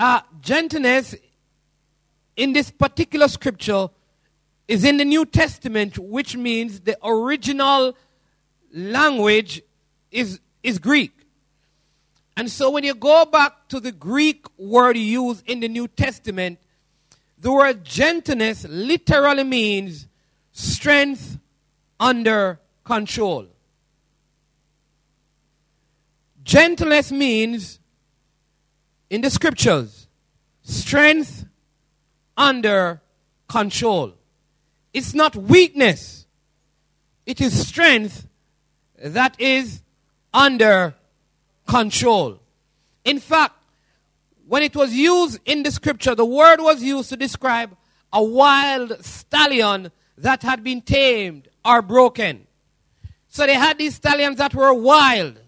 Uh, gentleness in this particular scripture is in the New Testament, which means the original language is, is Greek. And so when you go back to the Greek word used in the New Testament, the word gentleness literally means strength under control. Gentleness means, in the scriptures, strength under control. It's not weakness, it is strength that is under control. In fact, when it was used in the scripture, the word was used to describe a wild stallion that had been tamed or broken. So they had these stallions that were wild.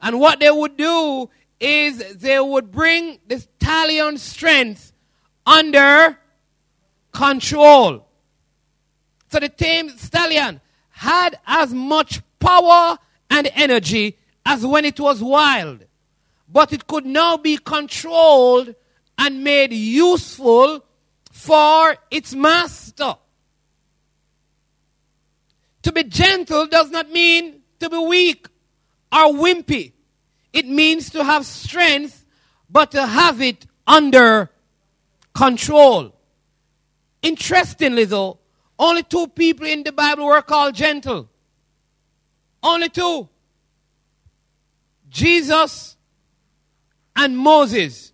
And what they would do is they would bring the stallion strength under control. So the tame stallion had as much power and energy as when it was wild. But it could now be controlled and made useful for its master. To be gentle does not mean to be weak or wimpy. It means to have strength, but to have it under control. Interestingly, though, only two people in the Bible were called gentle. Only two Jesus and Moses.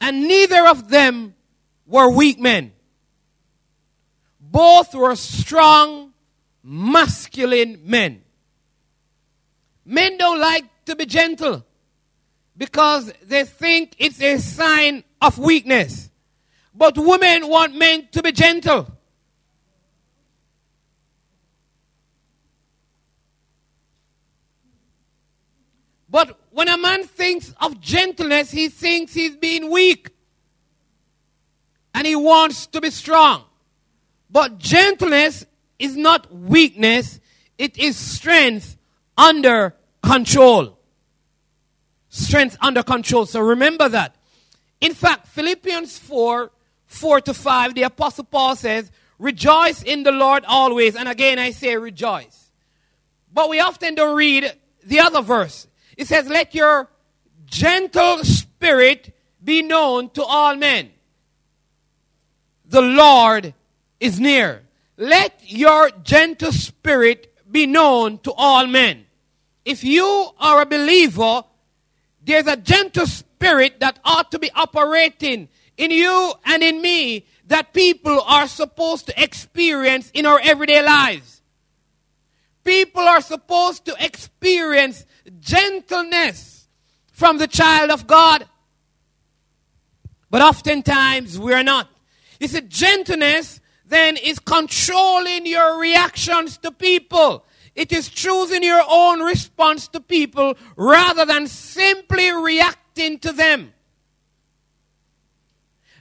And neither of them were weak men. Both were strong, masculine men. Men don't like to be gentle because they think it's a sign of weakness. But women want men to be gentle. But when a man thinks of gentleness, he thinks he's being weak. And he wants to be strong. But gentleness is not weakness, it is strength under control. Strength under control. So remember that. In fact, Philippians 4 4 to 5, the Apostle Paul says, Rejoice in the Lord always. And again, I say rejoice. But we often don't read the other verse. It says, Let your gentle spirit be known to all men. The Lord is near. Let your gentle spirit be known to all men. If you are a believer, there's a gentle spirit that ought to be operating in you and in me that people are supposed to experience in our everyday lives. People are supposed to experience gentleness from the child of God. But oftentimes we are not. You see, gentleness then is controlling your reactions to people. It is choosing your own response to people rather than simply reacting to them.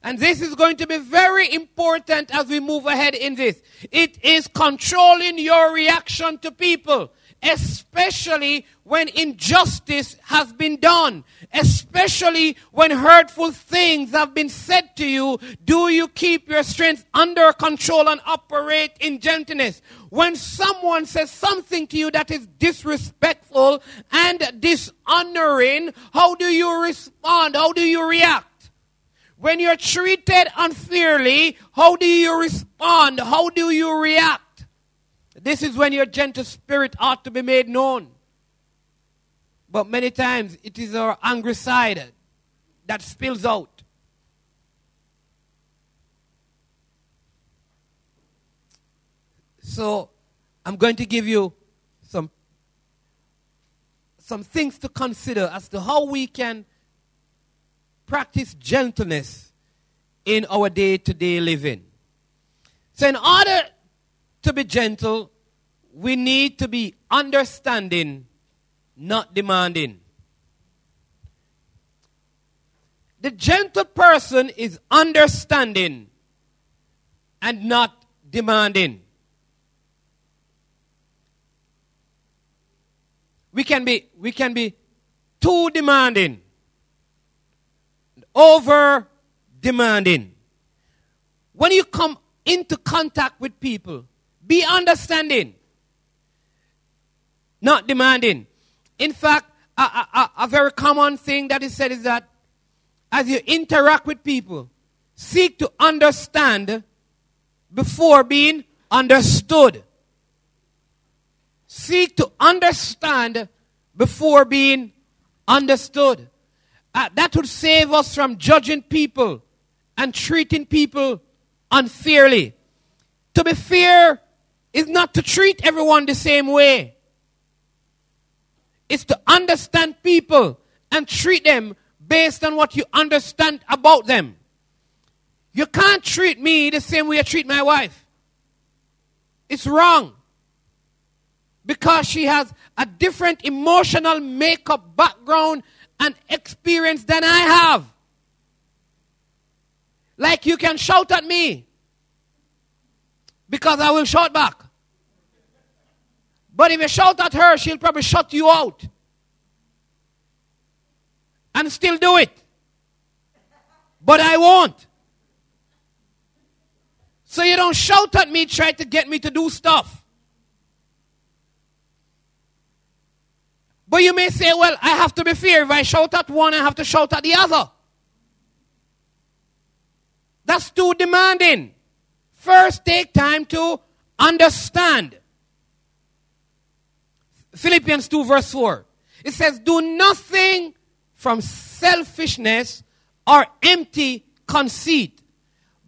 And this is going to be very important as we move ahead in this. It is controlling your reaction to people, especially when injustice has been done, especially when hurtful things have been said to you. Do you keep your strength under control and operate in gentleness? When someone says something to you that is disrespectful and dishonoring, how do you respond? How do you react? When you're treated unfairly, how do you respond? How do you react? This is when your gentle spirit ought to be made known. But many times it is our angry side that spills out. So I'm going to give you some some things to consider as to how we can practice gentleness in our day to day living. So, in order to be gentle, we need to be understanding, not demanding. The gentle person is understanding and not demanding. We can be, we can be too demanding over demanding. When you come into contact with people, be understanding, not demanding. In fact, a, a, a, very common thing that is said is that as you interact with people, seek to understand before being understood. Seek to understand before being understood. Uh, that would save us from judging people and treating people unfairly. To be fair is not to treat everyone the same way. It's to understand people and treat them based on what you understand about them. You can't treat me the same way you treat my wife. It's wrong. Because she has a different emotional makeup background and experience than I have. Like you can shout at me because I will shout back. But if you shout at her, she'll probably shut you out and still do it. But I won't. So you don't shout at me, try to get me to do stuff. But you may say, well, I have to be fair. If I shout at one, I have to shout at the other. That's too demanding. First, take time to understand. Philippians 2, verse 4. It says, Do nothing from selfishness or empty conceit,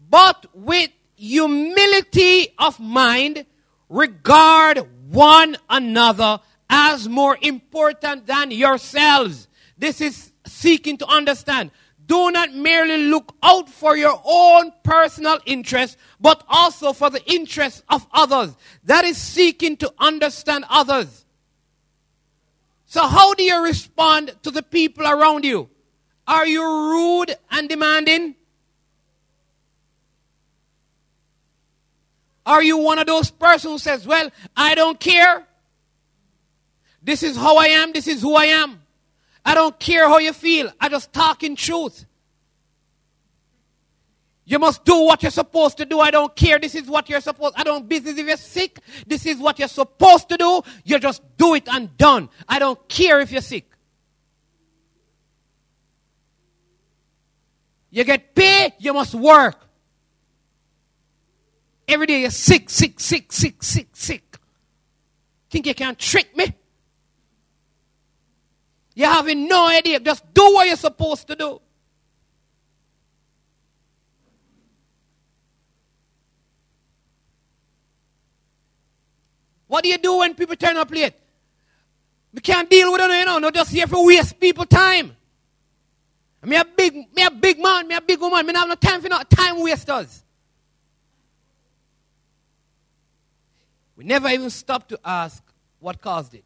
but with humility of mind, regard one another as more important than yourselves. This is seeking to understand. Do not merely look out for your own personal interest, but also for the interests of others. That is seeking to understand others. So, how do you respond to the people around you? Are you rude and demanding? Are you one of those persons who says, Well, I don't care? This is how I am. This is who I am. I don't care how you feel. I just talk in truth. You must do what you're supposed to do. I don't care. This is what you're supposed. I don't business if you're sick. This is what you're supposed to do. You just do it and done. I don't care if you're sick. You get paid, you must work. Every day you're sick, sick, sick, sick, sick, sick. Think you can trick me? You're having no idea. Just do what you're supposed to do. What do you do when people turn up late? We can't deal with them, you know. Not just here for waste people time. Me a big, me a big man, me a big woman. Me not have no time for no time wasters. We never even stop to ask what caused it.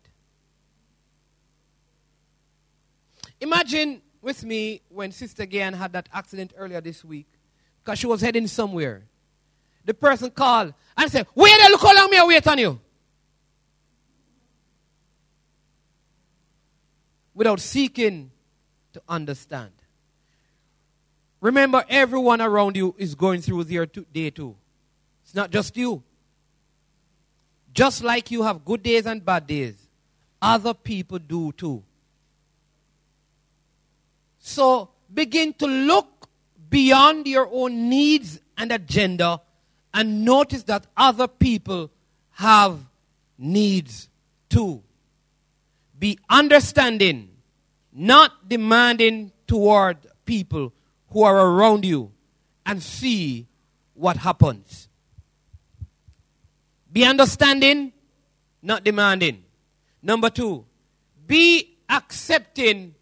Imagine with me when Sister Gayan had that accident earlier this week because she was heading somewhere. The person called and said, Where the look how long me wait on you? Without seeking to understand. Remember, everyone around you is going through their day too. It's not just you. Just like you have good days and bad days, other people do too. So begin to look beyond your own needs and agenda and notice that other people have needs too. Be understanding, not demanding toward people who are around you, and see what happens. Be understanding, not demanding. Number two, be accepting,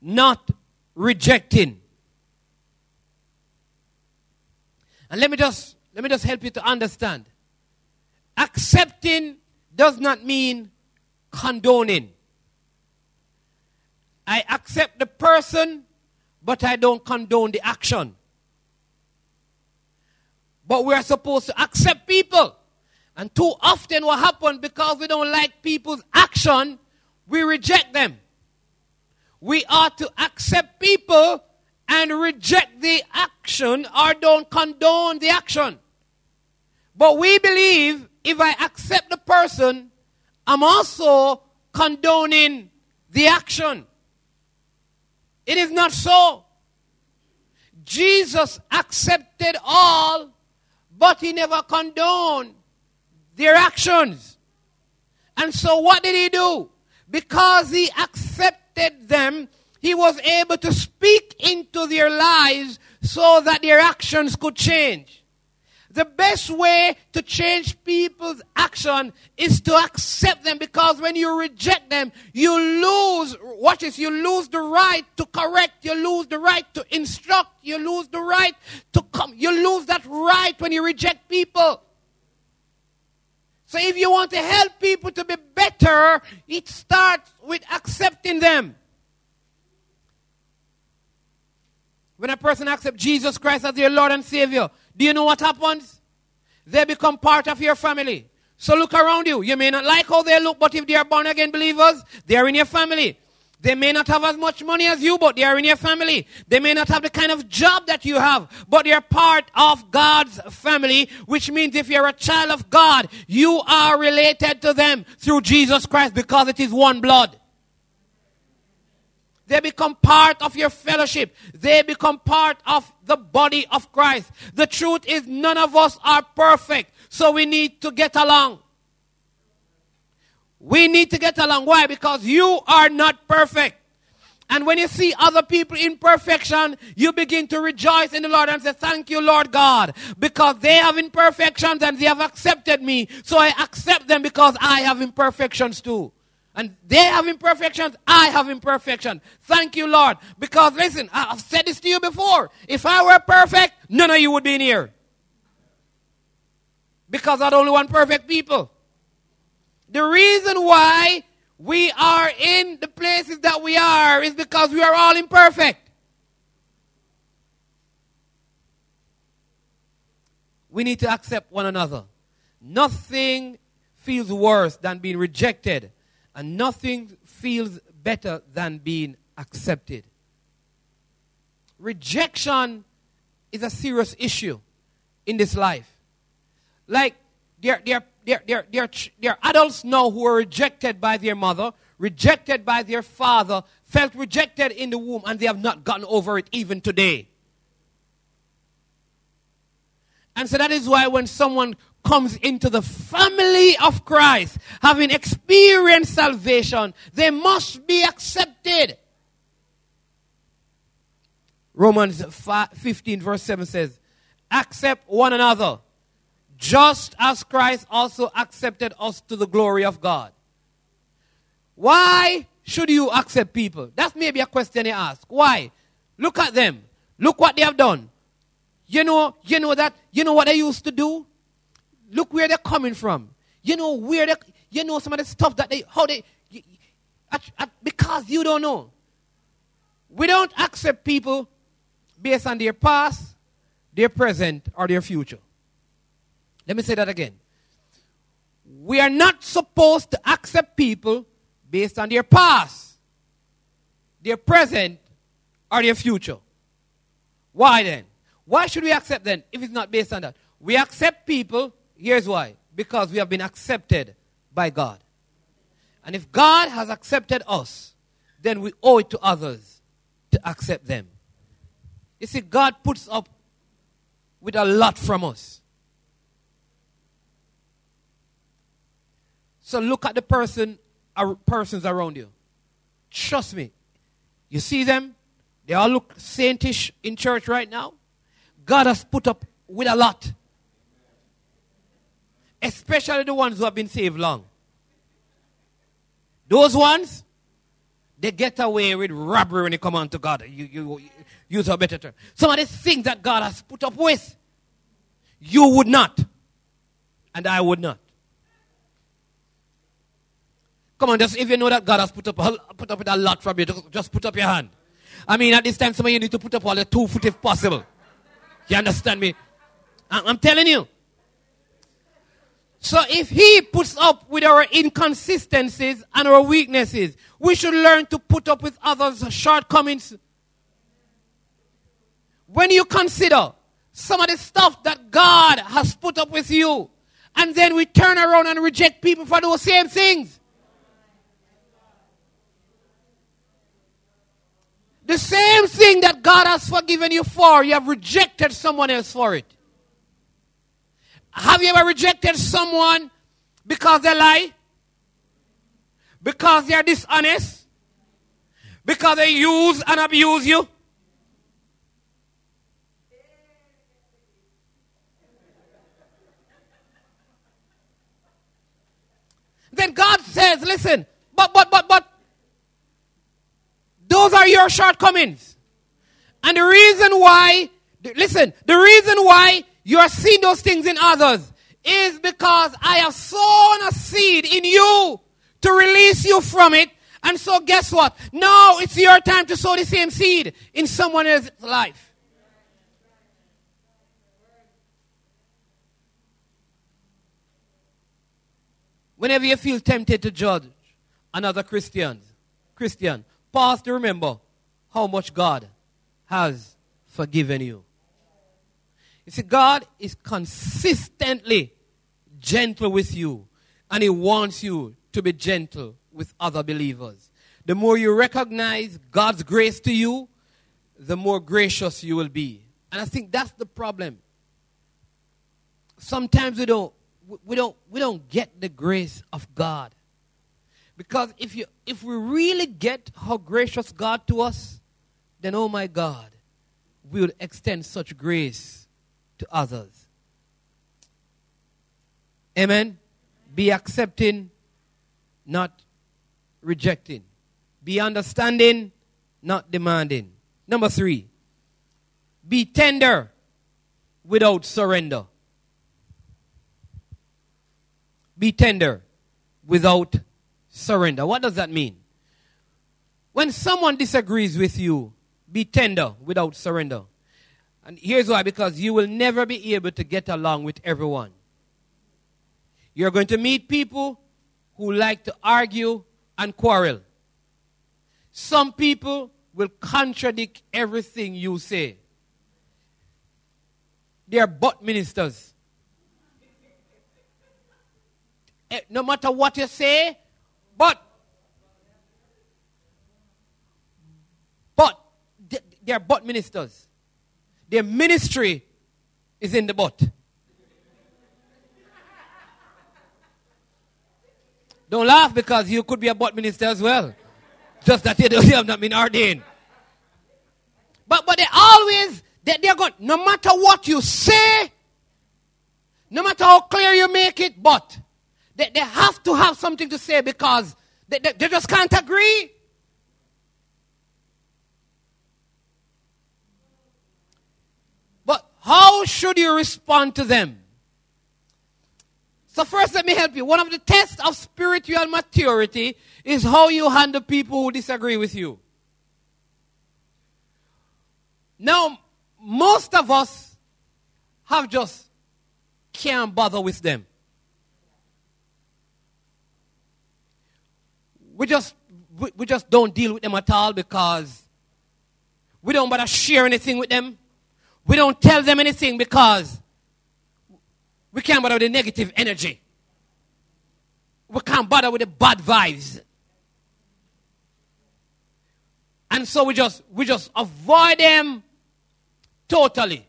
not rejecting. And let me just let me just help you to understand. Accepting does not mean condoning. I accept the person, but I don't condone the action. But we are supposed to accept people. And too often, what happens because we don't like people's action, we reject them. We are to accept people and reject the action or don't condone the action. But we believe if I accept the person, I'm also condoning the action. It is not so. Jesus accepted all, but he never condoned their actions. And so, what did he do? Because he accepted them, he was able to speak into their lives so that their actions could change. The best way to change people's action is to accept them because when you reject them, you lose, watch this, you lose the right to correct, you lose the right to instruct, you lose the right to come, you lose that right when you reject people. So if you want to help people to be better, it starts with accepting them. When a person accepts Jesus Christ as their Lord and Savior, do you know what happens? They become part of your family. So look around you. You may not like how they look, but if they are born again believers, they are in your family. They may not have as much money as you, but they are in your family. They may not have the kind of job that you have, but they are part of God's family, which means if you're a child of God, you are related to them through Jesus Christ because it is one blood. They become part of your fellowship. They become part of the body of Christ. The truth is, none of us are perfect, so we need to get along. We need to get along. Why? Because you are not perfect. And when you see other people in perfection, you begin to rejoice in the Lord and say, Thank you, Lord God, because they have imperfections and they have accepted me. So I accept them because I have imperfections too. And they have imperfections, I have imperfections. Thank you, Lord. Because listen, I've said this to you before. If I were perfect, none of you would be in here. Because I don't want perfect people. The reason why we are in the places that we are is because we are all imperfect. We need to accept one another. Nothing feels worse than being rejected and nothing feels better than being accepted. Rejection is a serious issue in this life. Like, there, there, there, there, there, there are adults now who are rejected by their mother, rejected by their father, felt rejected in the womb, and they have not gotten over it even today. And so that is why when someone comes into the family of Christ, having experienced salvation, they must be accepted. Romans 15, verse 7 says, Accept one another, just as Christ also accepted us to the glory of God. Why should you accept people? That's maybe a question you ask. Why? Look at them. Look what they have done. You know, you know that, you know what they used to do? Look where they're coming from. You know where they, you know some of the stuff that they, how they, at, at, because you don't know. We don't accept people based on their past, their present, or their future. Let me say that again. We are not supposed to accept people based on their past, their present, or their future. Why then? Why should we accept them if it's not based on that? We accept people Here's why because we have been accepted by God. And if God has accepted us, then we owe it to others to accept them. You see, God puts up with a lot from us. So look at the person, persons around you. Trust me. You see them? They all look saintish in church right now. God has put up with a lot especially the ones who have been saved long. Those ones, they get away with robbery when they come on to God. You, you, you use a better term. Some of the things that God has put up with, you would not, and I would not. Come on, just if you know that God has put up put up with a lot from you, just put up your hand. I mean, at this time, some of you need to put up all the two foot if possible. You understand me? I'm telling you. So if he puts up with our inconsistencies and our weaknesses, we should learn to put up with others' shortcomings. when you consider some of the stuff that God has put up with you, and then we turn around and reject people for those same things. The same thing that God has forgiven you for, you have rejected someone else for it. Have you ever rejected someone because they lie? Because they are dishonest? Because they use and abuse you? Then God says, listen, but, but, but, but, those are your shortcomings. And the reason why, listen, the reason why you are seeing those things in others is because I have sown a seed in you to release you from it. And so, guess what? Now it's your time to sow the same seed in someone else's life. Whenever you feel tempted to judge another Christian, Christian, pause to remember how much God has forgiven you. You see, God is consistently gentle with you, and He wants you to be gentle with other believers. The more you recognize God's grace to you, the more gracious you will be. And I think that's the problem. Sometimes we don't we don't we don't get the grace of God. Because if you if we really get how gracious God to us, then oh my God, we will extend such grace to others. Amen. Be accepting, not rejecting. Be understanding, not demanding. Number three, be tender without surrender. Be tender without surrender. What does that mean? When someone disagrees with you, be tender without surrender. And here's why because you will never be able to get along with everyone. You're going to meet people who like to argue and quarrel. Some people will contradict everything you say. They are butt ministers. Eh, no matter what you say, but but they are but ministers. Their ministry is in the butt. Don't laugh because you could be a butt minister as well. Just that you, have not been ordained. But but they always they, they're going no matter what you say, no matter how clear you make it, but they, they have to have something to say because they, they, they just can't agree. But how should you respond to them? So, first, let me help you. One of the tests of spiritual maturity is how you handle people who disagree with you. Now, most of us have just can't bother with them. we just we, we just don't deal with them at all because we don't bother share anything with them. We don't tell them anything because we can't bother with the negative energy. We can't bother with the bad vibes. And so we just we just avoid them totally.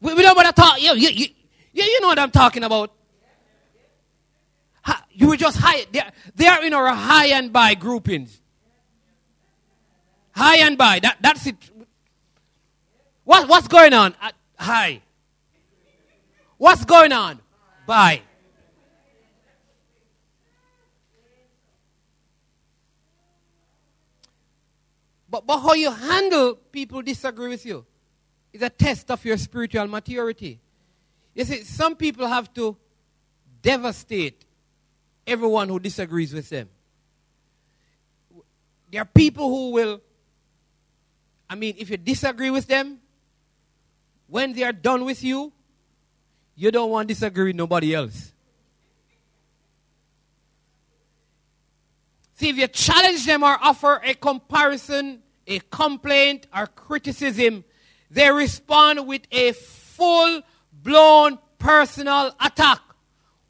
We, we don't want to talk. You, you, you, you know what I'm talking about. You were just hi. They are, they are in our hi and bye groupings. Hi and bye. That, that's it. What, what's going on? At hi. What's going on? Bye. But, but how you handle people disagree with you is a test of your spiritual maturity. You see, some people have to devastate everyone who disagrees with them. There are people who will, I mean, if you disagree with them, when they are done with you, you don't want to disagree with nobody else. See, if you challenge them or offer a comparison, a complaint, or criticism, they respond with a full blown personal attack.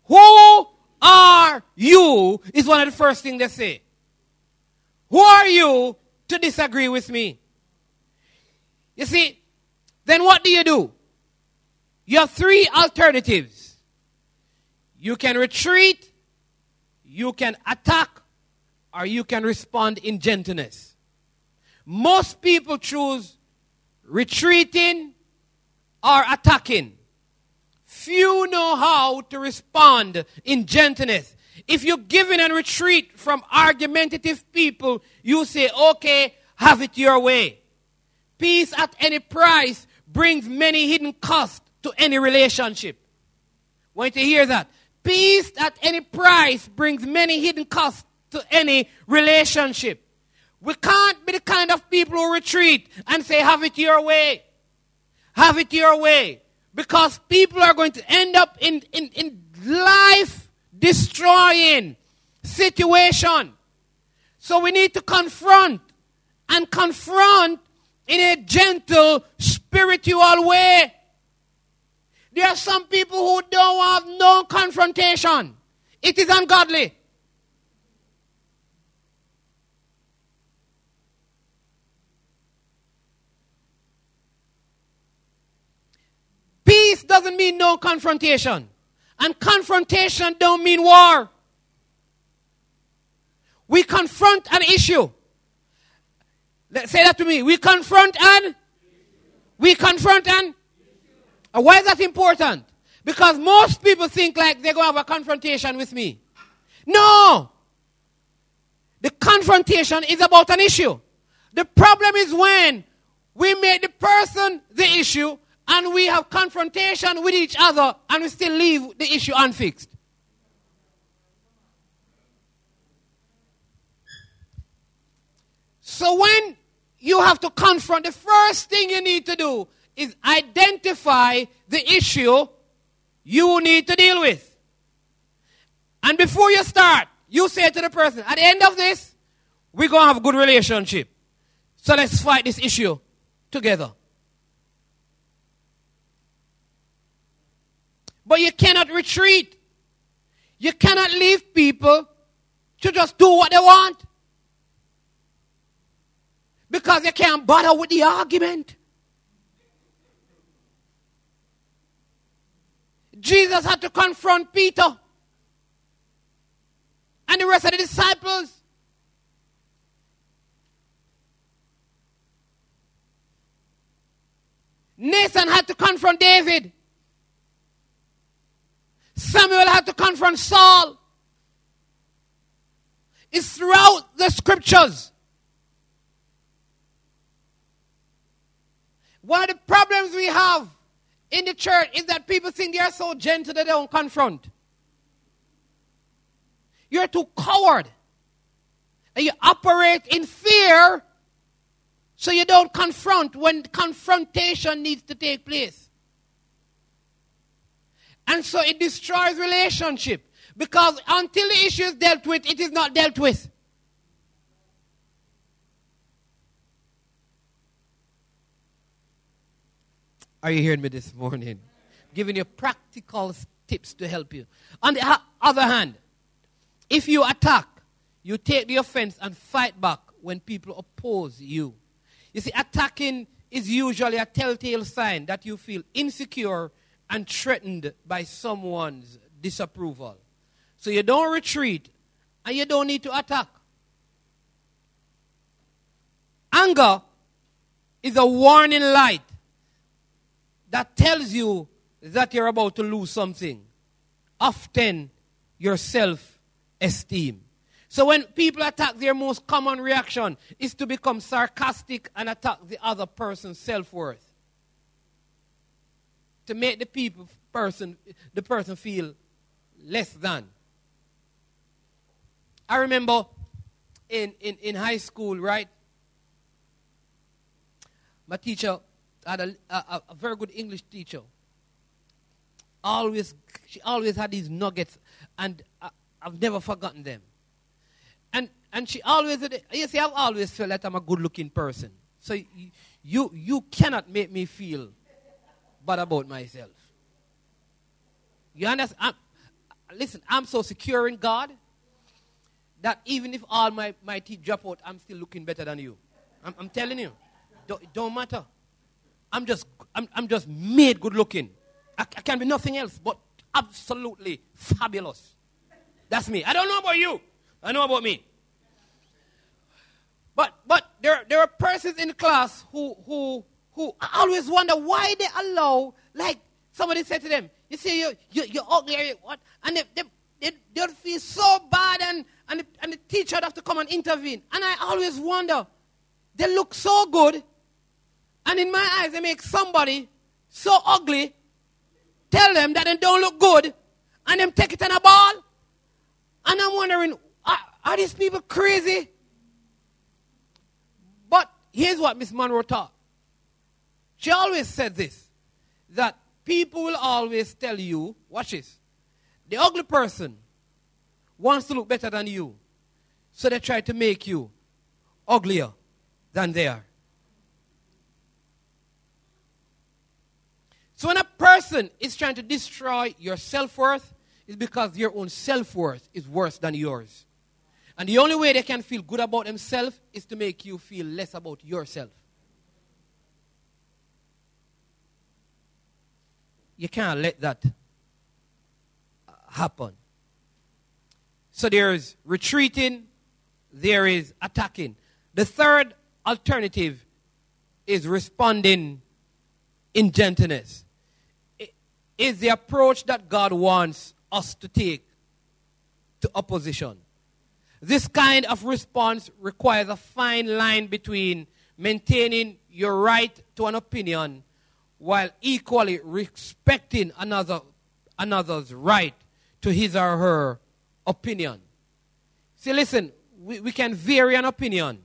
Who are you? Is one of the first things they say. Who are you to disagree with me? You see, then what do you do? You have three alternatives. You can retreat, you can attack, or you can respond in gentleness. Most people choose retreating or attacking. Few know how to respond in gentleness. If you give in and retreat from argumentative people, you say, okay, have it your way. Peace at any price brings many hidden costs to any relationship. Want to hear that? Peace at any price brings many hidden costs to any relationship. We can't be the kind of people who retreat and say, have it your way. Have it your way. Because people are going to end up in, in, in life destroying situation. So we need to confront and confront in a gentle, spiritual way. There are some people who don't have no confrontation. It is ungodly. Peace doesn't mean no confrontation. And confrontation don't mean war. We confront an issue. Let's say that to me. We confront an we confront an and why is that important? Because most people think like they're going to have a confrontation with me. No! The confrontation is about an issue. The problem is when we make the person the issue and we have confrontation with each other and we still leave the issue unfixed. So when you have to confront, the first thing you need to do is identify the issue you need to deal with. And before you start, you say to the person, at the end of this, we're going to have a good relationship. So let's fight this issue together. But you cannot retreat. You cannot leave people to just do what they want. Because they can't bother with the argument. Jesus had to confront Peter and the rest of the disciples. Nathan had to confront David. Samuel had to confront Saul. It's throughout the scriptures. One of the problems we have in the church is that people think they are so gentle that they don't confront. You're too coward. And you operate in fear so you don't confront when confrontation needs to take place. And so it destroys relationship. Because until the issue is dealt with, it is not dealt with. Are you hearing me this morning? Giving you practical tips to help you. On the other hand, if you attack, you take the offense and fight back when people oppose you. You see, attacking is usually a telltale sign that you feel insecure and threatened by someone's disapproval. So you don't retreat and you don't need to attack. Anger is a warning light that tells you that you're about to lose something. Often, your self esteem. So when people attack, their most common reaction is to become sarcastic and attack the other person's self worth. To make the people person the person feel less than. I remember in, in, in high school, right? My teacher had a, a, a very good English teacher. Always, she always had these nuggets, and I, I've never forgotten them. And And she always, you see, I've always felt that I'm a good looking person. So you, you, you cannot make me feel about myself. You understand? I'm, listen, I'm so secure in God that even if all my, my teeth drop out, I'm still looking better than you. I'm, I'm telling you. Don't, it don't matter. I'm just, I'm, I'm just made good looking. I, I can be nothing else but absolutely fabulous. That's me. I don't know about you. I know about me. But but there there are persons in the class who who who I always wonder why they allow like somebody said to them, you see you you you're ugly what and they, they, they, they feel so bad and and the, and the teacher would have to come and intervene. And I always wonder, they look so good, and in my eyes they make somebody so ugly tell them that they don't look good, and them take it in a ball. And I'm wondering, are, are these people crazy? But here's what Miss Monroe taught. She always said this that people will always tell you, watch this, the ugly person wants to look better than you. So they try to make you uglier than they are. So when a person is trying to destroy your self worth, it's because your own self worth is worse than yours. And the only way they can feel good about themselves is to make you feel less about yourself. You can't let that happen. So there is retreating, there is attacking. The third alternative is responding in gentleness is the approach that God wants us to take to opposition. This kind of response requires a fine line between maintaining your right to an opinion while equally respecting another, another's right to his or her opinion. See, listen, we, we can vary an opinion.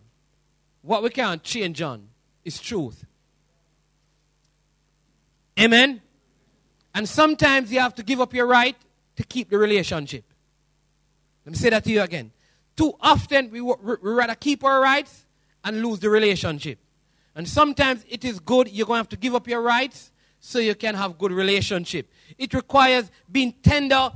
What we can't change on is truth. Amen? And sometimes you have to give up your right to keep the relationship. Let me say that to you again. Too often we, we rather keep our rights and lose the relationship. And sometimes it is good you're going to have to give up your rights so you can have good relationship. It requires being tender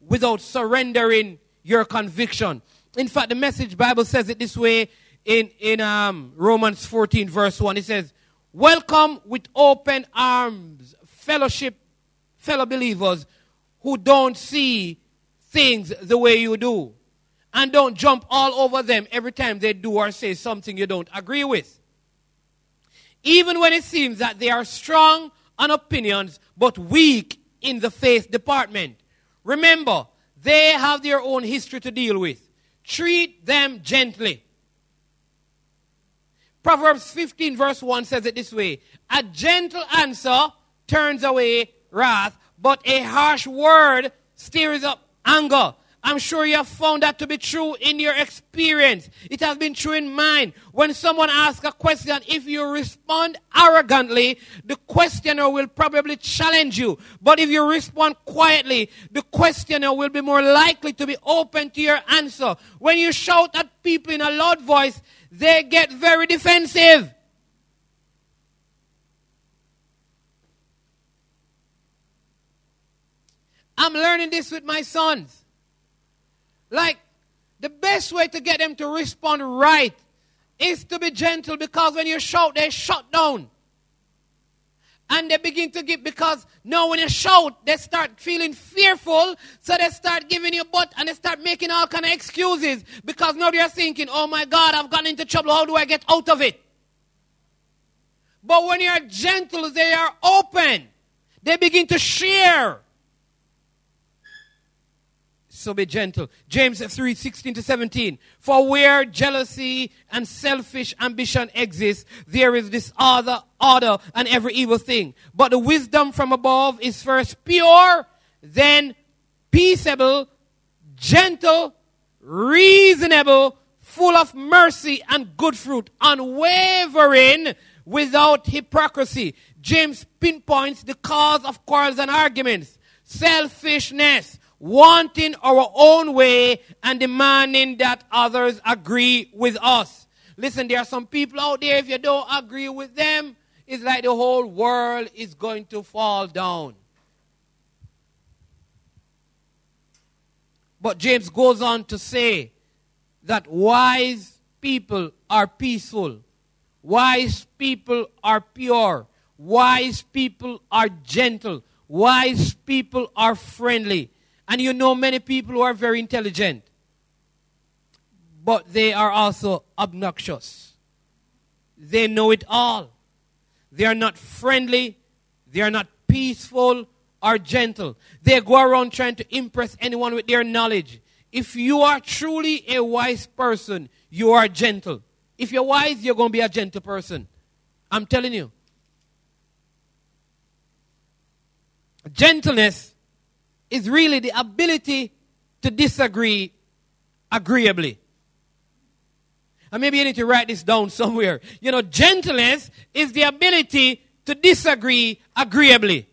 without surrendering your conviction. In fact, the message Bible says it this way in, in um, Romans 14 verse 1. It says, welcome with open arms, fellowship fellow believers who don't see things the way you do. And don't jump all over them every time they do or say something you don't agree with. Even when it seems that they are strong on opinions but weak in the faith department. Remember, they have their own history to deal with. Treat them gently. Proverbs 15, verse 1 says it this way A gentle answer turns away wrath, but a harsh word stirs up anger. I'm sure you have found that to be true in your experience. It has been true in mine. When someone asks a question, if you respond arrogantly, the questioner will probably challenge you. But if you respond quietly, the questioner will be more likely to be open to your answer. When you shout at people in a loud voice, they get very defensive. I'm learning this with my sons. Like, the best way to get them to respond right is to be gentle because when you shout, they shut down. And they begin to give, because now when you shout, they start feeling fearful, so they start giving you butt and they start making all kind of excuses because now they're thinking, oh my God, I've gotten into trouble, how do I get out of it? But when you're gentle, they are open. They begin to share so be gentle. James 3 16 to 17. For where jealousy and selfish ambition exist, there is disorder, order, and every evil thing. But the wisdom from above is first pure, then peaceable, gentle, reasonable, full of mercy and good fruit, unwavering, without hypocrisy. James pinpoints the cause of quarrels and arguments selfishness wanting our own way and demanding that others agree with us. Listen, there are some people out there, if you don't agree with them, it's like the whole world is going to fall down. But James goes on to say that wise people are peaceful, wise people are pure, wise people are gentle, wise people are friendly. And you know many people who are very intelligent, but they are also obnoxious. They know it all. They are not friendly, they are not peaceful, or gentle. They go around trying to impress anyone with their knowledge. If you are truly a wise person, you are gentle. If you're wise, you're going to be a gentle person. I'm telling you. Gentleness is really the ability to disagree agreeably. And maybe you need to write this down somewhere. You know, gentleness is the ability to disagree agreeably.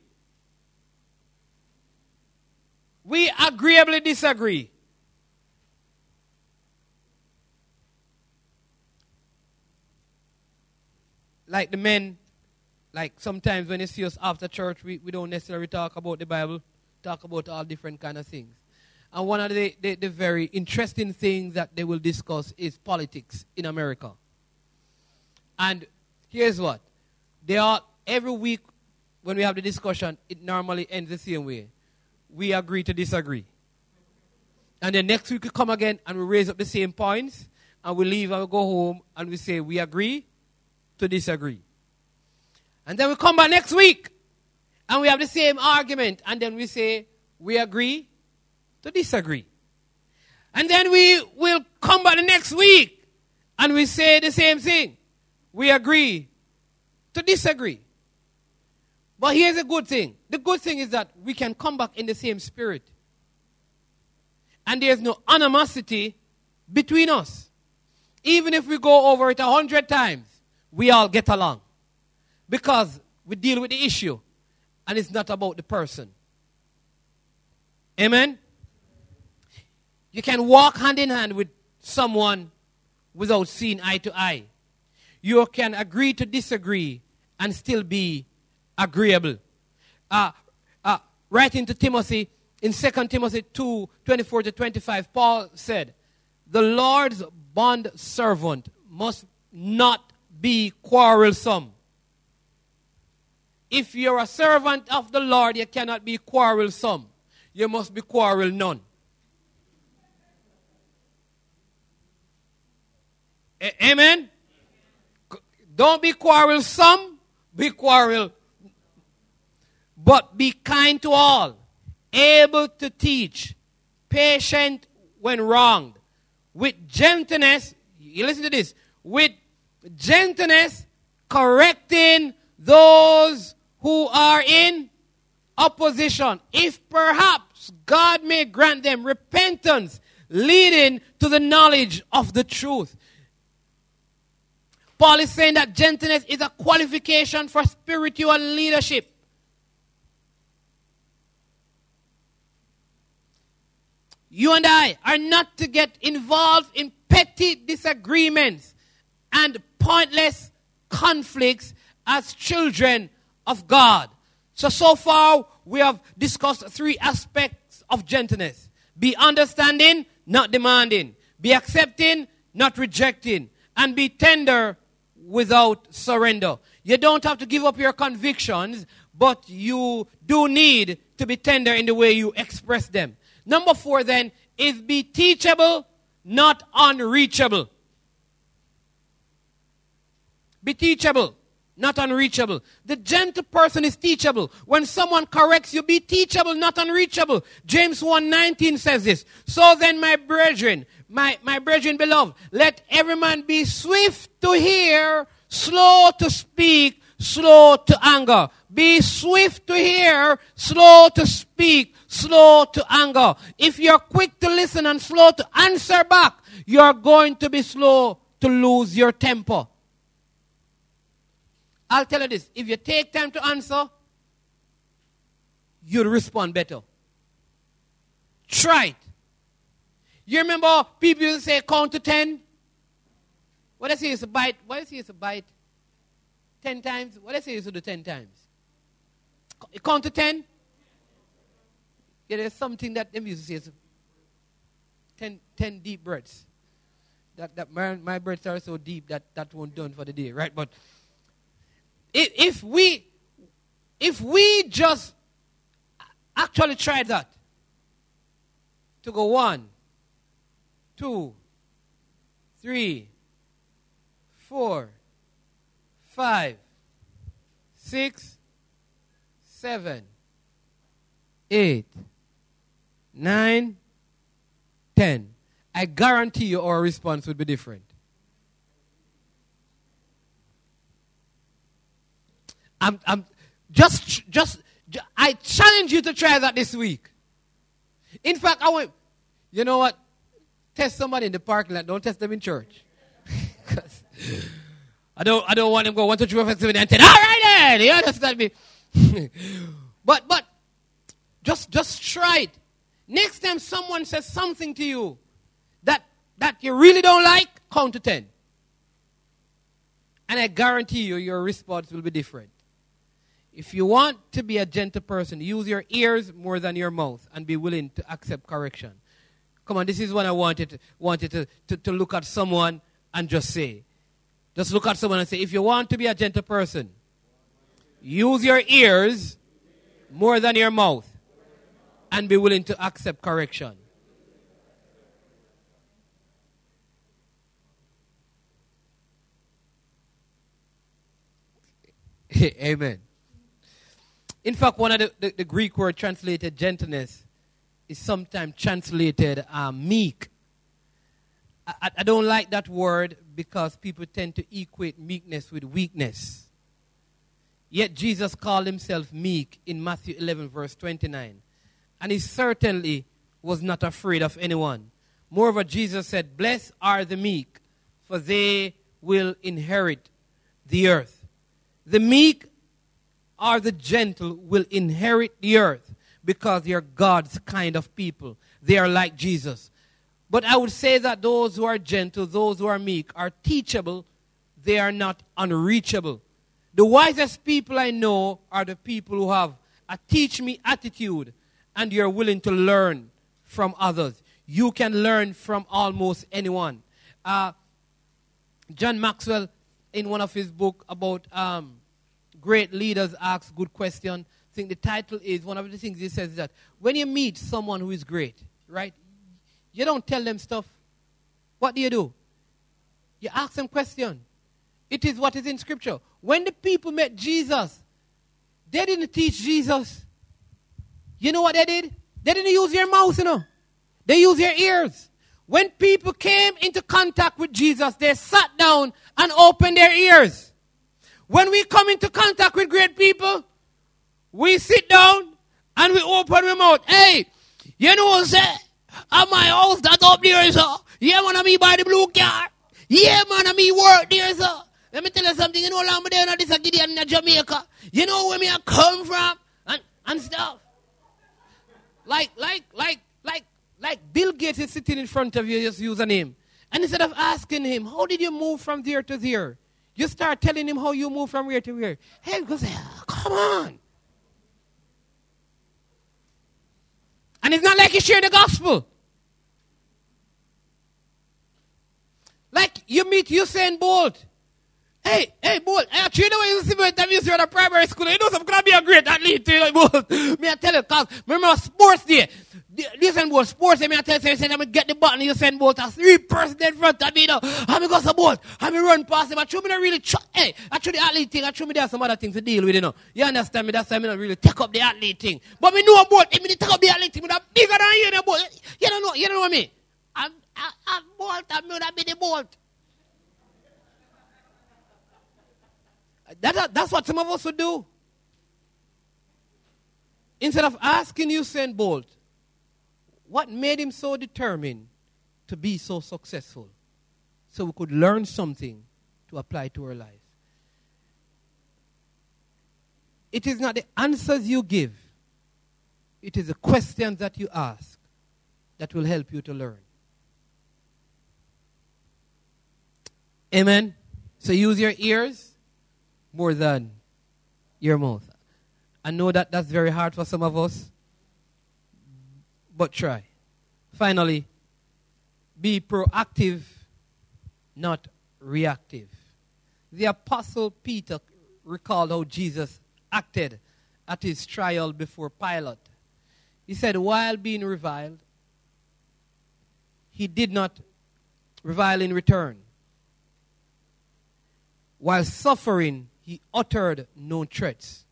we agreeably disagree. Like the men, like sometimes when they see us after church, we, we don't necessarily talk about the Bible, talk about all different kind of things. And one of the, the, the very interesting things that they will discuss is politics in America. And here's what. They are every week when we have the discussion, it normally ends the same way we agree to disagree. And then next week we come again and we raise up the same points and we leave and we go home and we say we agree to disagree. And then we come back next week and we have the same argument and then we say we agree to disagree. And then we will come back the next week and we say the same thing. We agree to disagree. But here's a good thing the good thing is that we can come back in the same spirit. And there's no animosity between us. Even if we go over it a hundred times, we all get along. Because we deal with the issue and it's not about the person. Amen? You can walk hand in hand with someone without seeing eye to eye. You can agree to disagree and still be agreeable. Uh, uh, writing to Timothy in 2 Timothy 2 24 to 25, Paul said, The Lord's bond servant must not be quarrelsome. If you're a servant of the Lord, you cannot be quarrelsome. You must be quarrel none. A- amen? Don't be quarrelsome, be quarrel but be kind to all, able to teach, patient when wronged, with gentleness. You listen to this. With gentleness, correcting those who are in opposition. If perhaps God may grant them repentance, leading to the knowledge of the truth. Paul is saying that gentleness is a qualification for spiritual leadership. You and I are not to get involved in petty disagreements and pointless conflicts as children of God. So, so far, we have discussed three aspects of gentleness be understanding, not demanding, be accepting, not rejecting, and be tender without surrender. You don't have to give up your convictions, but you do need to be tender in the way you express them. Number four, then, is be teachable, not unreachable. Be teachable, not unreachable. The gentle person is teachable. When someone corrects you, be teachable, not unreachable. James 1:19 says this. So then, my brethren, my, my brethren beloved, let every man be swift to hear, slow to speak, slow to anger. Be swift to hear, slow to speak, slow to anger. If you're quick to listen and slow to answer back, you're going to be slow to lose your temper. I'll tell you this if you take time to answer, you'll respond better. try it. You remember people to say count to ten? What I say is a bite. What I say is a bite. Ten times. What I say is to do ten times. Count to ten. Yeah, there's something that them used to say. Deep breaths. That, that my, my breaths are so deep that that won't done for the day, right? But if, we if we just actually try that to go one, two, three, four, five, six, seven, eight, nine, ten. I guarantee you our response would be different. I'm, I'm just, just, I challenge you to try that this week. In fact, I want, you know what? Test somebody in the parking lot. Don't test them in church. I don't, I don't want them to go one, two, three, four, five, seven, and ten. All right then, you understand me? but, but, just, just try it. Next time someone says something to you that, that you really don't like, count to ten. And I guarantee you, your response will be different. If you want to be a gentle person, use your ears more than your mouth and be willing to accept correction. Come on, this is what I wanted, wanted to, to, to look at someone and just say. Just look at someone and say, if you want to be a gentle person, use your ears more than your mouth and be willing to accept correction. Amen. In fact, one of the, the, the Greek word translated gentleness is sometimes translated uh, meek. I, I don't like that word because people tend to equate meekness with weakness. Yet Jesus called himself meek in Matthew 11, verse 29. And he certainly was not afraid of anyone. Moreover, Jesus said, Blessed are the meek, for they will inherit the earth. The meek are the gentle will inherit the earth because they are God's kind of people. They are like Jesus. But I would say that those who are gentle, those who are meek, are teachable. They are not unreachable. The wisest people I know are the people who have a teach me attitude and you're willing to learn from others. You can learn from almost anyone. Uh, John Maxwell, in one of his book about um, great leaders ask good question. I think the title is one of the things he says is that when you meet someone who is great, right? You don't tell them stuff. What do you do? You ask them question. It is what is in scripture. When the people met Jesus, they didn't teach Jesus. You know what they did? They didn't use their mouth, you know. They used their ears. When people came into contact with Jesus, they sat down and opened their ears. When we come into contact with great people, we sit down and we open our mouth. Hey, you know what I say? At my house, that up there, sir. Yeah, man, I me by the blue car. Yeah, man, I me work there, sir. Let me tell you something. You know, I'm there in this Gideon in Jamaica. You know where me I come from and, and stuff. Like, like, like, like, like Bill Gates is sitting in front of you, just use a name. And instead of asking him, how did you move from there to there? You start telling him how you move from where to where. Hey, goes, ah, come on. And it's not like you share the gospel. Like you meet Usain Bolt. Hey, hey, Bolt, I actually know you see me time you at a primary school. You know I'm gonna be a great athlete, you know, Bolt. Me I tell you, cause remember sports day. Usain Bolt sports me I tell you, say, I'm get the button, Usain Bolt, a three person in front of me now. I'm gonna go some I'm gonna run past him. I show me not really, try, hey, actually the athlete thing, I show me there's some other things to deal with, you know. You understand me? That's why I'm not really take up the athlete thing. But me know Bolt, if me take up the athlete thing, I'm bigger than you, the Bolt. You don't know, you don't know I mean? I'm, I, I'm Bolt, I'm gonna be the Bolt. That, that's what some of us would do. Instead of asking Usain Bolt, what made him so determined to be so successful? So we could learn something to apply to our lives. It is not the answers you give, it is the questions that you ask that will help you to learn. Amen. So use your ears more than your mouth. I know that that's very hard for some of us, but try. Finally, be proactive, not reactive. The Apostle Peter recalled how Jesus acted at his trial before Pilate. He said, while being reviled, he did not revile in return. While suffering, he uttered no threats,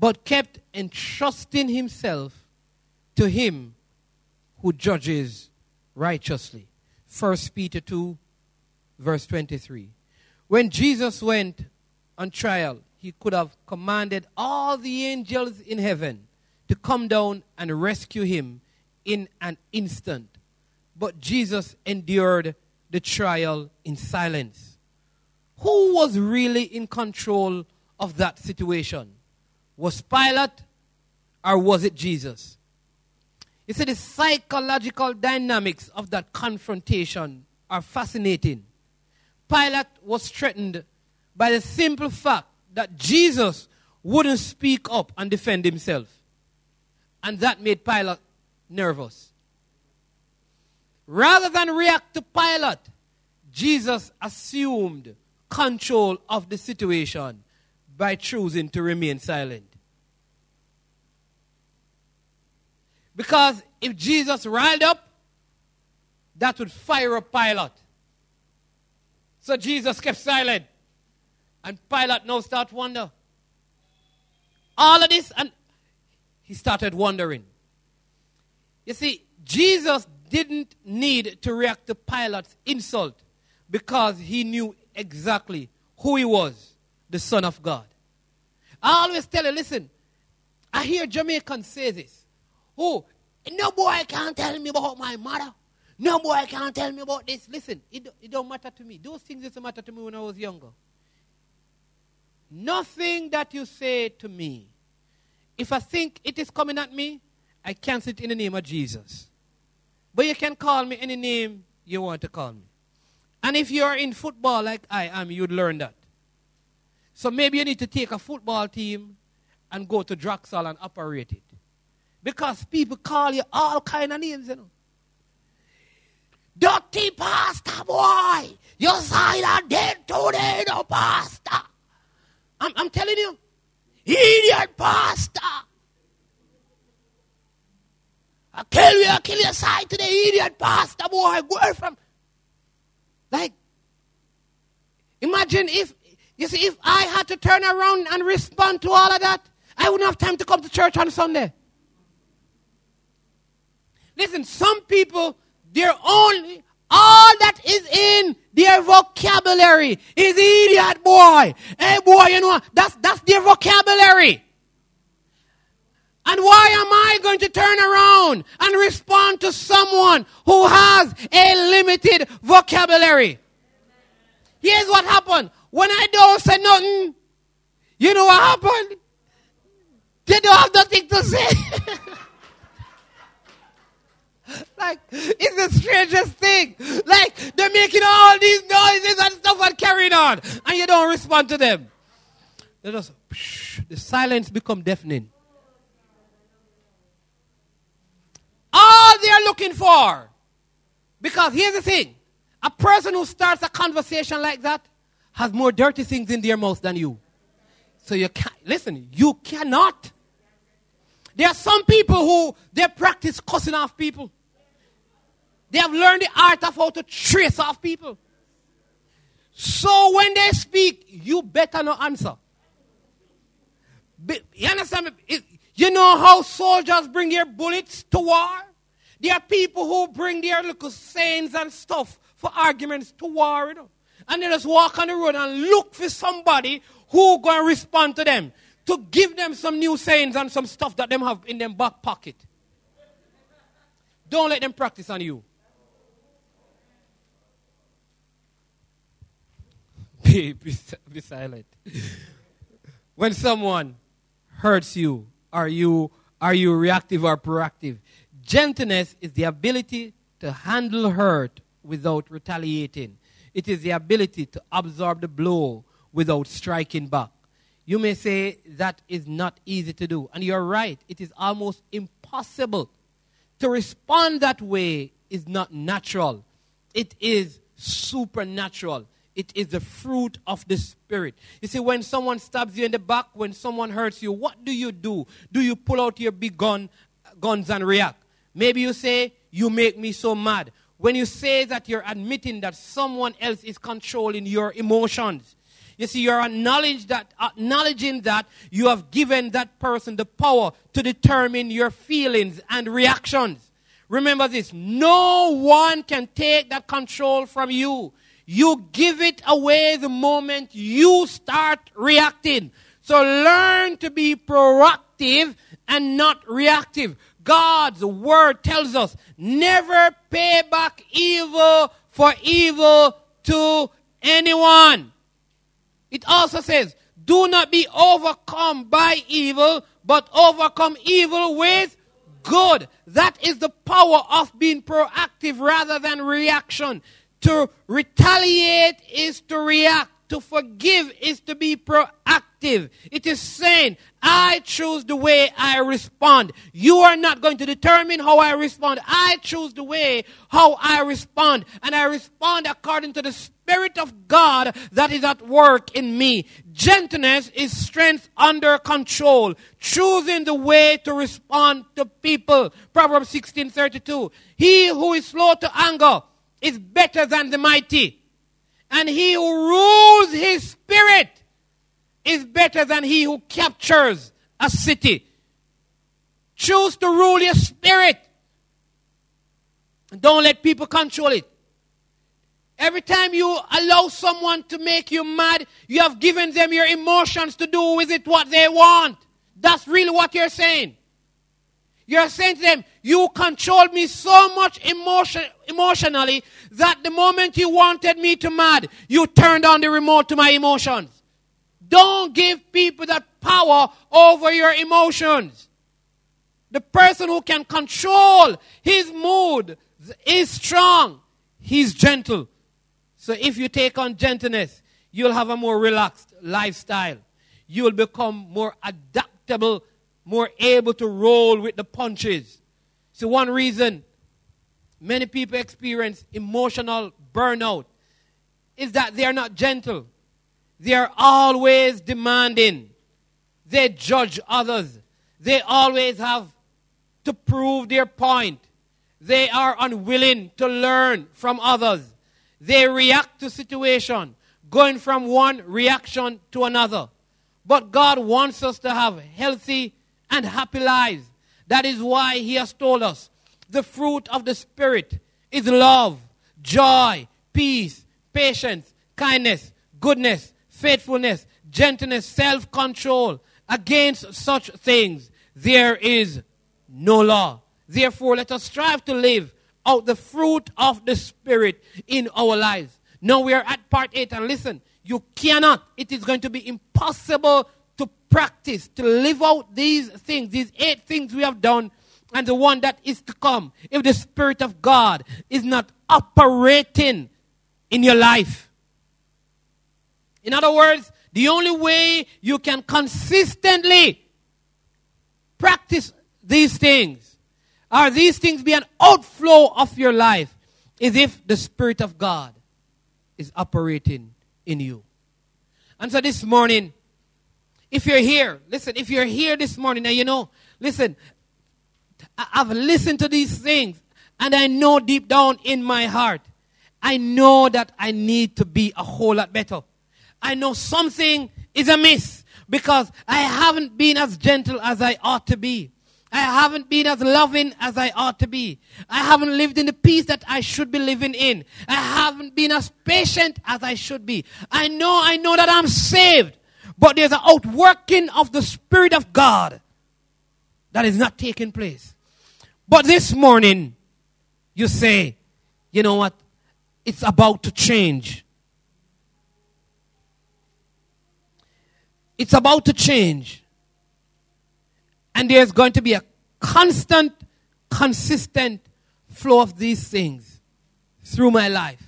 but kept entrusting himself to him who judges righteously. 1 Peter 2, verse 23. When Jesus went on trial, he could have commanded all the angels in heaven to come down and rescue him in an instant. But Jesus endured the trial in silence. Who was really in control of that situation? Was Pilate or was it Jesus? You see, the psychological dynamics of that confrontation are fascinating. Pilate was threatened by the simple fact that Jesus wouldn't speak up and defend himself. And that made Pilate nervous. Rather than react to Pilate, Jesus assumed control of the situation by choosing to remain silent. Because if Jesus riled up, that would fire up Pilate. So Jesus kept silent. And Pilate now start wonder. All of this, and he started wondering. You see, Jesus didn't need to react to Pilate's insult because he knew exactly who he was, the Son of God. I always tell you, listen, I hear Jamaicans say this. Oh, no boy can't tell me about my mother. No boy can't tell me about this. Listen, it, it don't matter to me. Those things used to matter to me when I was younger. Nothing that you say to me, if I think it is coming at me, I cancel it in the name of Jesus. But you can call me any name you want to call me. And if you're in football like I am, you'd learn that. So maybe you need to take a football team and go to Draxall and operate it. Because people call you all kind of names, you know. Dirty pastor boy, your side are dead today, no pastor. I'm, I'm telling you, idiot pastor. I kill you, I kill your side to the idiot pastor boy, from. Like, imagine if, you see, if I had to turn around and respond to all of that, I wouldn't have time to come to church on Sunday. Listen, some people, they're only, all that is in their vocabulary is idiot boy. Hey boy, you know, that's, that's their vocabulary. And why am I going to turn around and respond to someone who has a limited vocabulary? Here's what happened. When I don't say nothing, you know what happened? They don't have nothing to say. like, it's the strangest thing. Like, they're making all these noises and stuff and carrying on, and you don't respond to them. They just, the silence become deafening. All they're looking for, because here's the thing a person who starts a conversation like that has more dirty things in their mouth than you. So you can't, listen, you cannot. There are some people who they practice cussing off people. They have learned the art of how to trace off people. So when they speak, you better not answer. You understand? You know how soldiers bring their bullets to war? There are people who bring their little sayings and stuff for arguments to war. You know? And they just walk on the road and look for somebody who going to respond to them. To give them some new sayings and some stuff that them have in their back pocket. Don't let them practice on you. Be, be, be silent. when someone hurts you, are you are you reactive or proactive? Gentleness is the ability to handle hurt without retaliating. It is the ability to absorb the blow without striking back. You may say that is not easy to do. And you're right. It is almost impossible. To respond that way is not natural, it is supernatural. It is the fruit of the Spirit. You see, when someone stabs you in the back, when someone hurts you, what do you do? Do you pull out your big gun, guns and react? Maybe you say, You make me so mad. When you say that, you're admitting that someone else is controlling your emotions. You see, you're that, acknowledging that you have given that person the power to determine your feelings and reactions. Remember this no one can take that control from you. You give it away the moment you start reacting. So learn to be proactive and not reactive. God's word tells us never pay back evil for evil to anyone. It also says, do not be overcome by evil, but overcome evil with good. That is the power of being proactive rather than reaction. To retaliate is to react. To forgive is to be proactive. It is saying, I choose the way I respond. You are not going to determine how I respond. I choose the way how I respond. And I respond according to the Spirit of God that is at work in me. Gentleness is strength under control. Choosing the way to respond to people. Proverbs 16:32. He who is slow to anger is better than the mighty. And he who rules his spirit is better than he who captures a city. Choose to rule your spirit. Don't let people control it. Every time you allow someone to make you mad, you have given them your emotions to do with it what they want. That's really what you're saying. You're saying to them, You controlled me so much emotion, emotionally that the moment you wanted me to mad, you turned on the remote to my emotions. Don't give people that power over your emotions. The person who can control his mood is strong, he's gentle. So if you take on gentleness, you'll have a more relaxed lifestyle. You'll become more adaptable more able to roll with the punches. So, one reason many people experience emotional burnout is that they are not gentle. They are always demanding. They judge others. They always have to prove their point. They are unwilling to learn from others. They react to situation, going from one reaction to another. But God wants us to have healthy and happy lives. That is why he has told us the fruit of the Spirit is love, joy, peace, patience, kindness, goodness, faithfulness, gentleness, self control. Against such things there is no law. Therefore, let us strive to live out the fruit of the Spirit in our lives. Now we are at part 8, and listen, you cannot, it is going to be impossible practice to live out these things, these eight things we have done, and the one that is to come, if the Spirit of God is not operating in your life. In other words, the only way you can consistently practice these things, or these things be an outflow of your life, is if the Spirit of God is operating in you. And so this morning, if you're here, listen, if you're here this morning and you know, listen, I've listened to these things and I know deep down in my heart, I know that I need to be a whole lot better. I know something is amiss because I haven't been as gentle as I ought to be. I haven't been as loving as I ought to be. I haven't lived in the peace that I should be living in. I haven't been as patient as I should be. I know, I know that I'm saved. But there's an outworking of the Spirit of God that is not taking place. But this morning, you say, you know what? It's about to change. It's about to change. And there's going to be a constant consistent flow of these things through my life.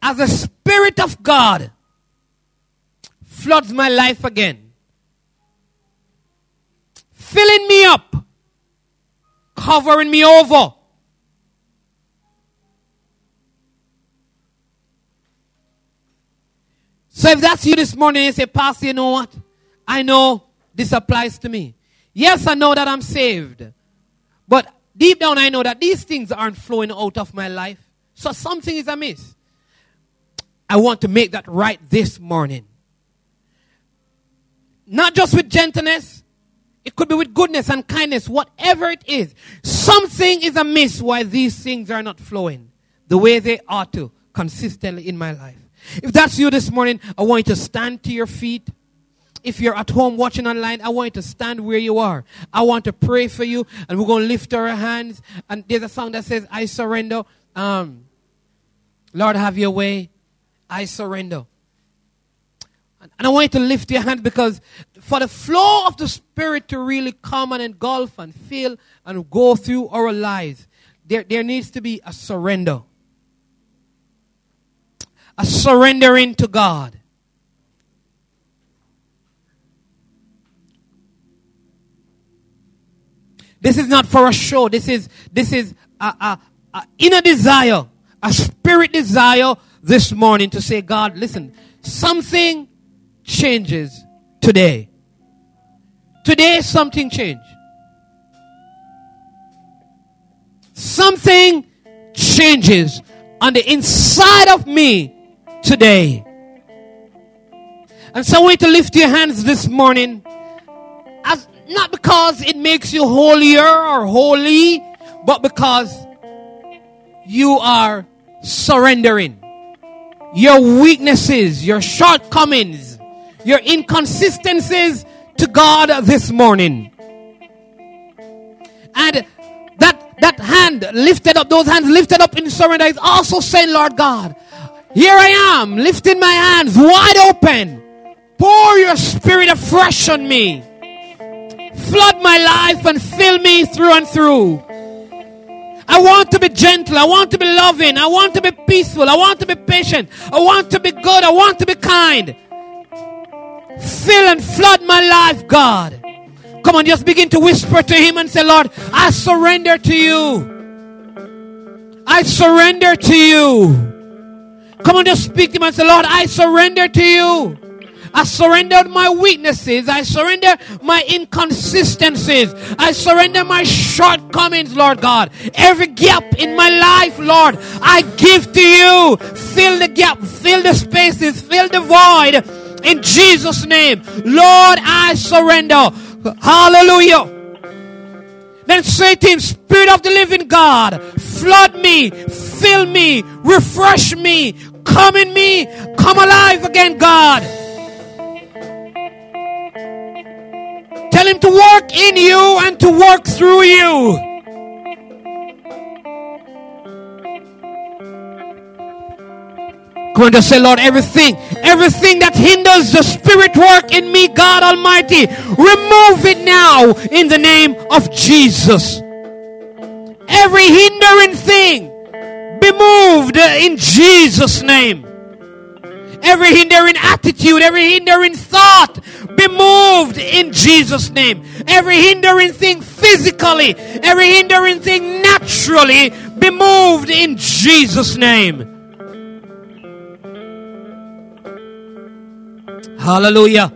As the Spirit of God floods my life again, filling me up, covering me over. So if that's you this morning, you say, Pastor, you know what? I know this applies to me. Yes, I know that I'm saved. But deep down, I know that these things aren't flowing out of my life. So something is amiss. I want to make that right this morning. Not just with gentleness, it could be with goodness and kindness, whatever it is. Something is amiss why these things are not flowing the way they ought to consistently in my life. If that's you this morning, I want you to stand to your feet. If you're at home watching online, I want you to stand where you are. I want to pray for you, and we're going to lift our hands. And there's a song that says, I surrender. Um, Lord, have your way. I surrender. And I want you to lift your hand because for the flow of the Spirit to really come and engulf and fill and go through our lives, there, there needs to be a surrender. A surrendering to God. This is not for a show. This is this is a, a, a inner desire, a spirit desire this morning to say, God, listen, something changes today. Today something changed. Something changes on the inside of me today. And so I want to lift your hands this morning as not because it makes you holier or holy, but because you are surrendering your weaknesses, your shortcomings, your inconsistencies to God this morning. And that, that hand lifted up, those hands lifted up in surrender is also saying, Lord God, here I am, lifting my hands wide open. Pour your spirit afresh on me. Flood my life and fill me through and through. I want to be gentle. I want to be loving. I want to be peaceful. I want to be patient. I want to be good. I want to be kind. Fill and flood my life, God. Come on, just begin to whisper to Him and say, Lord, I surrender to you. I surrender to you. Come on, just speak to Him and say, Lord, I surrender to you. I surrendered my weaknesses. I surrender my inconsistencies. I surrender my shortcomings, Lord God. Every gap in my life, Lord, I give to you. Fill the gap, fill the spaces, fill the void in Jesus' name. Lord, I surrender. Hallelujah. Then say to him, Spirit of the living God, flood me, fill me, refresh me, come in me, come alive again, God. Tell him to work in you and to work through you. Come on, just say, Lord, everything, everything that hinders the spirit work in me, God Almighty, remove it now in the name of Jesus. Every hindering thing be moved in Jesus' name. Every hindering attitude, every hindering thought be moved in Jesus' name. Every hindering thing physically, every hindering thing naturally be moved in Jesus' name. Hallelujah.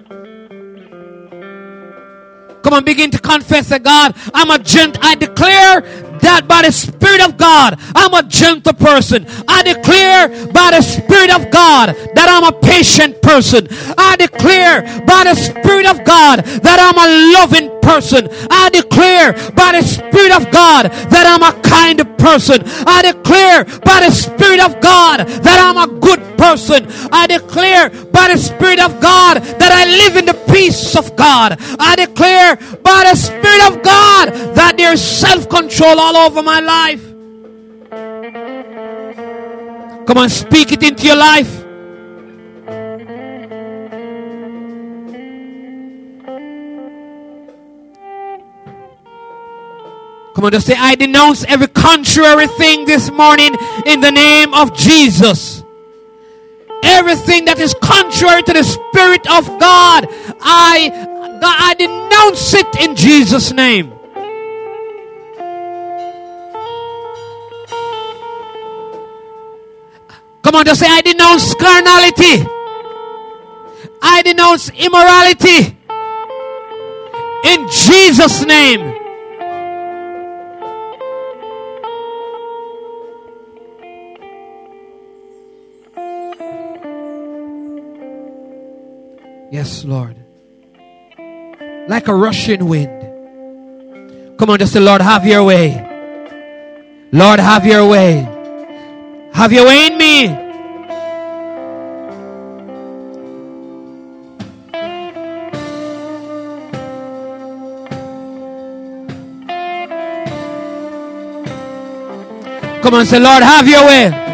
Come on, begin to confess that God, I'm a gent. I declare that by the Spirit of God, I'm a gentle person. I declare by the Spirit of God that I'm a patient person. I declare by the Spirit of God that I'm a loving person. I declare by the Spirit of God that I'm a kind person. I declare by the Spirit of God that I'm a good person. I declare by the Spirit of God that I live in the peace of God. I declare by the Spirit of God that there's self control all over my life. Come on, speak it into your life. Come on, just say, I denounce every contrary thing this morning in the name of Jesus. Everything that is contrary to the Spirit of God, I, God, I denounce it in Jesus' name. Come on, just say, I denounce carnality. I denounce immorality. In Jesus' name. Yes, Lord. Like a rushing wind. Come on, just say, Lord, have your way. Lord, have your way. Have your way in me. Come on, say, Lord, have your way.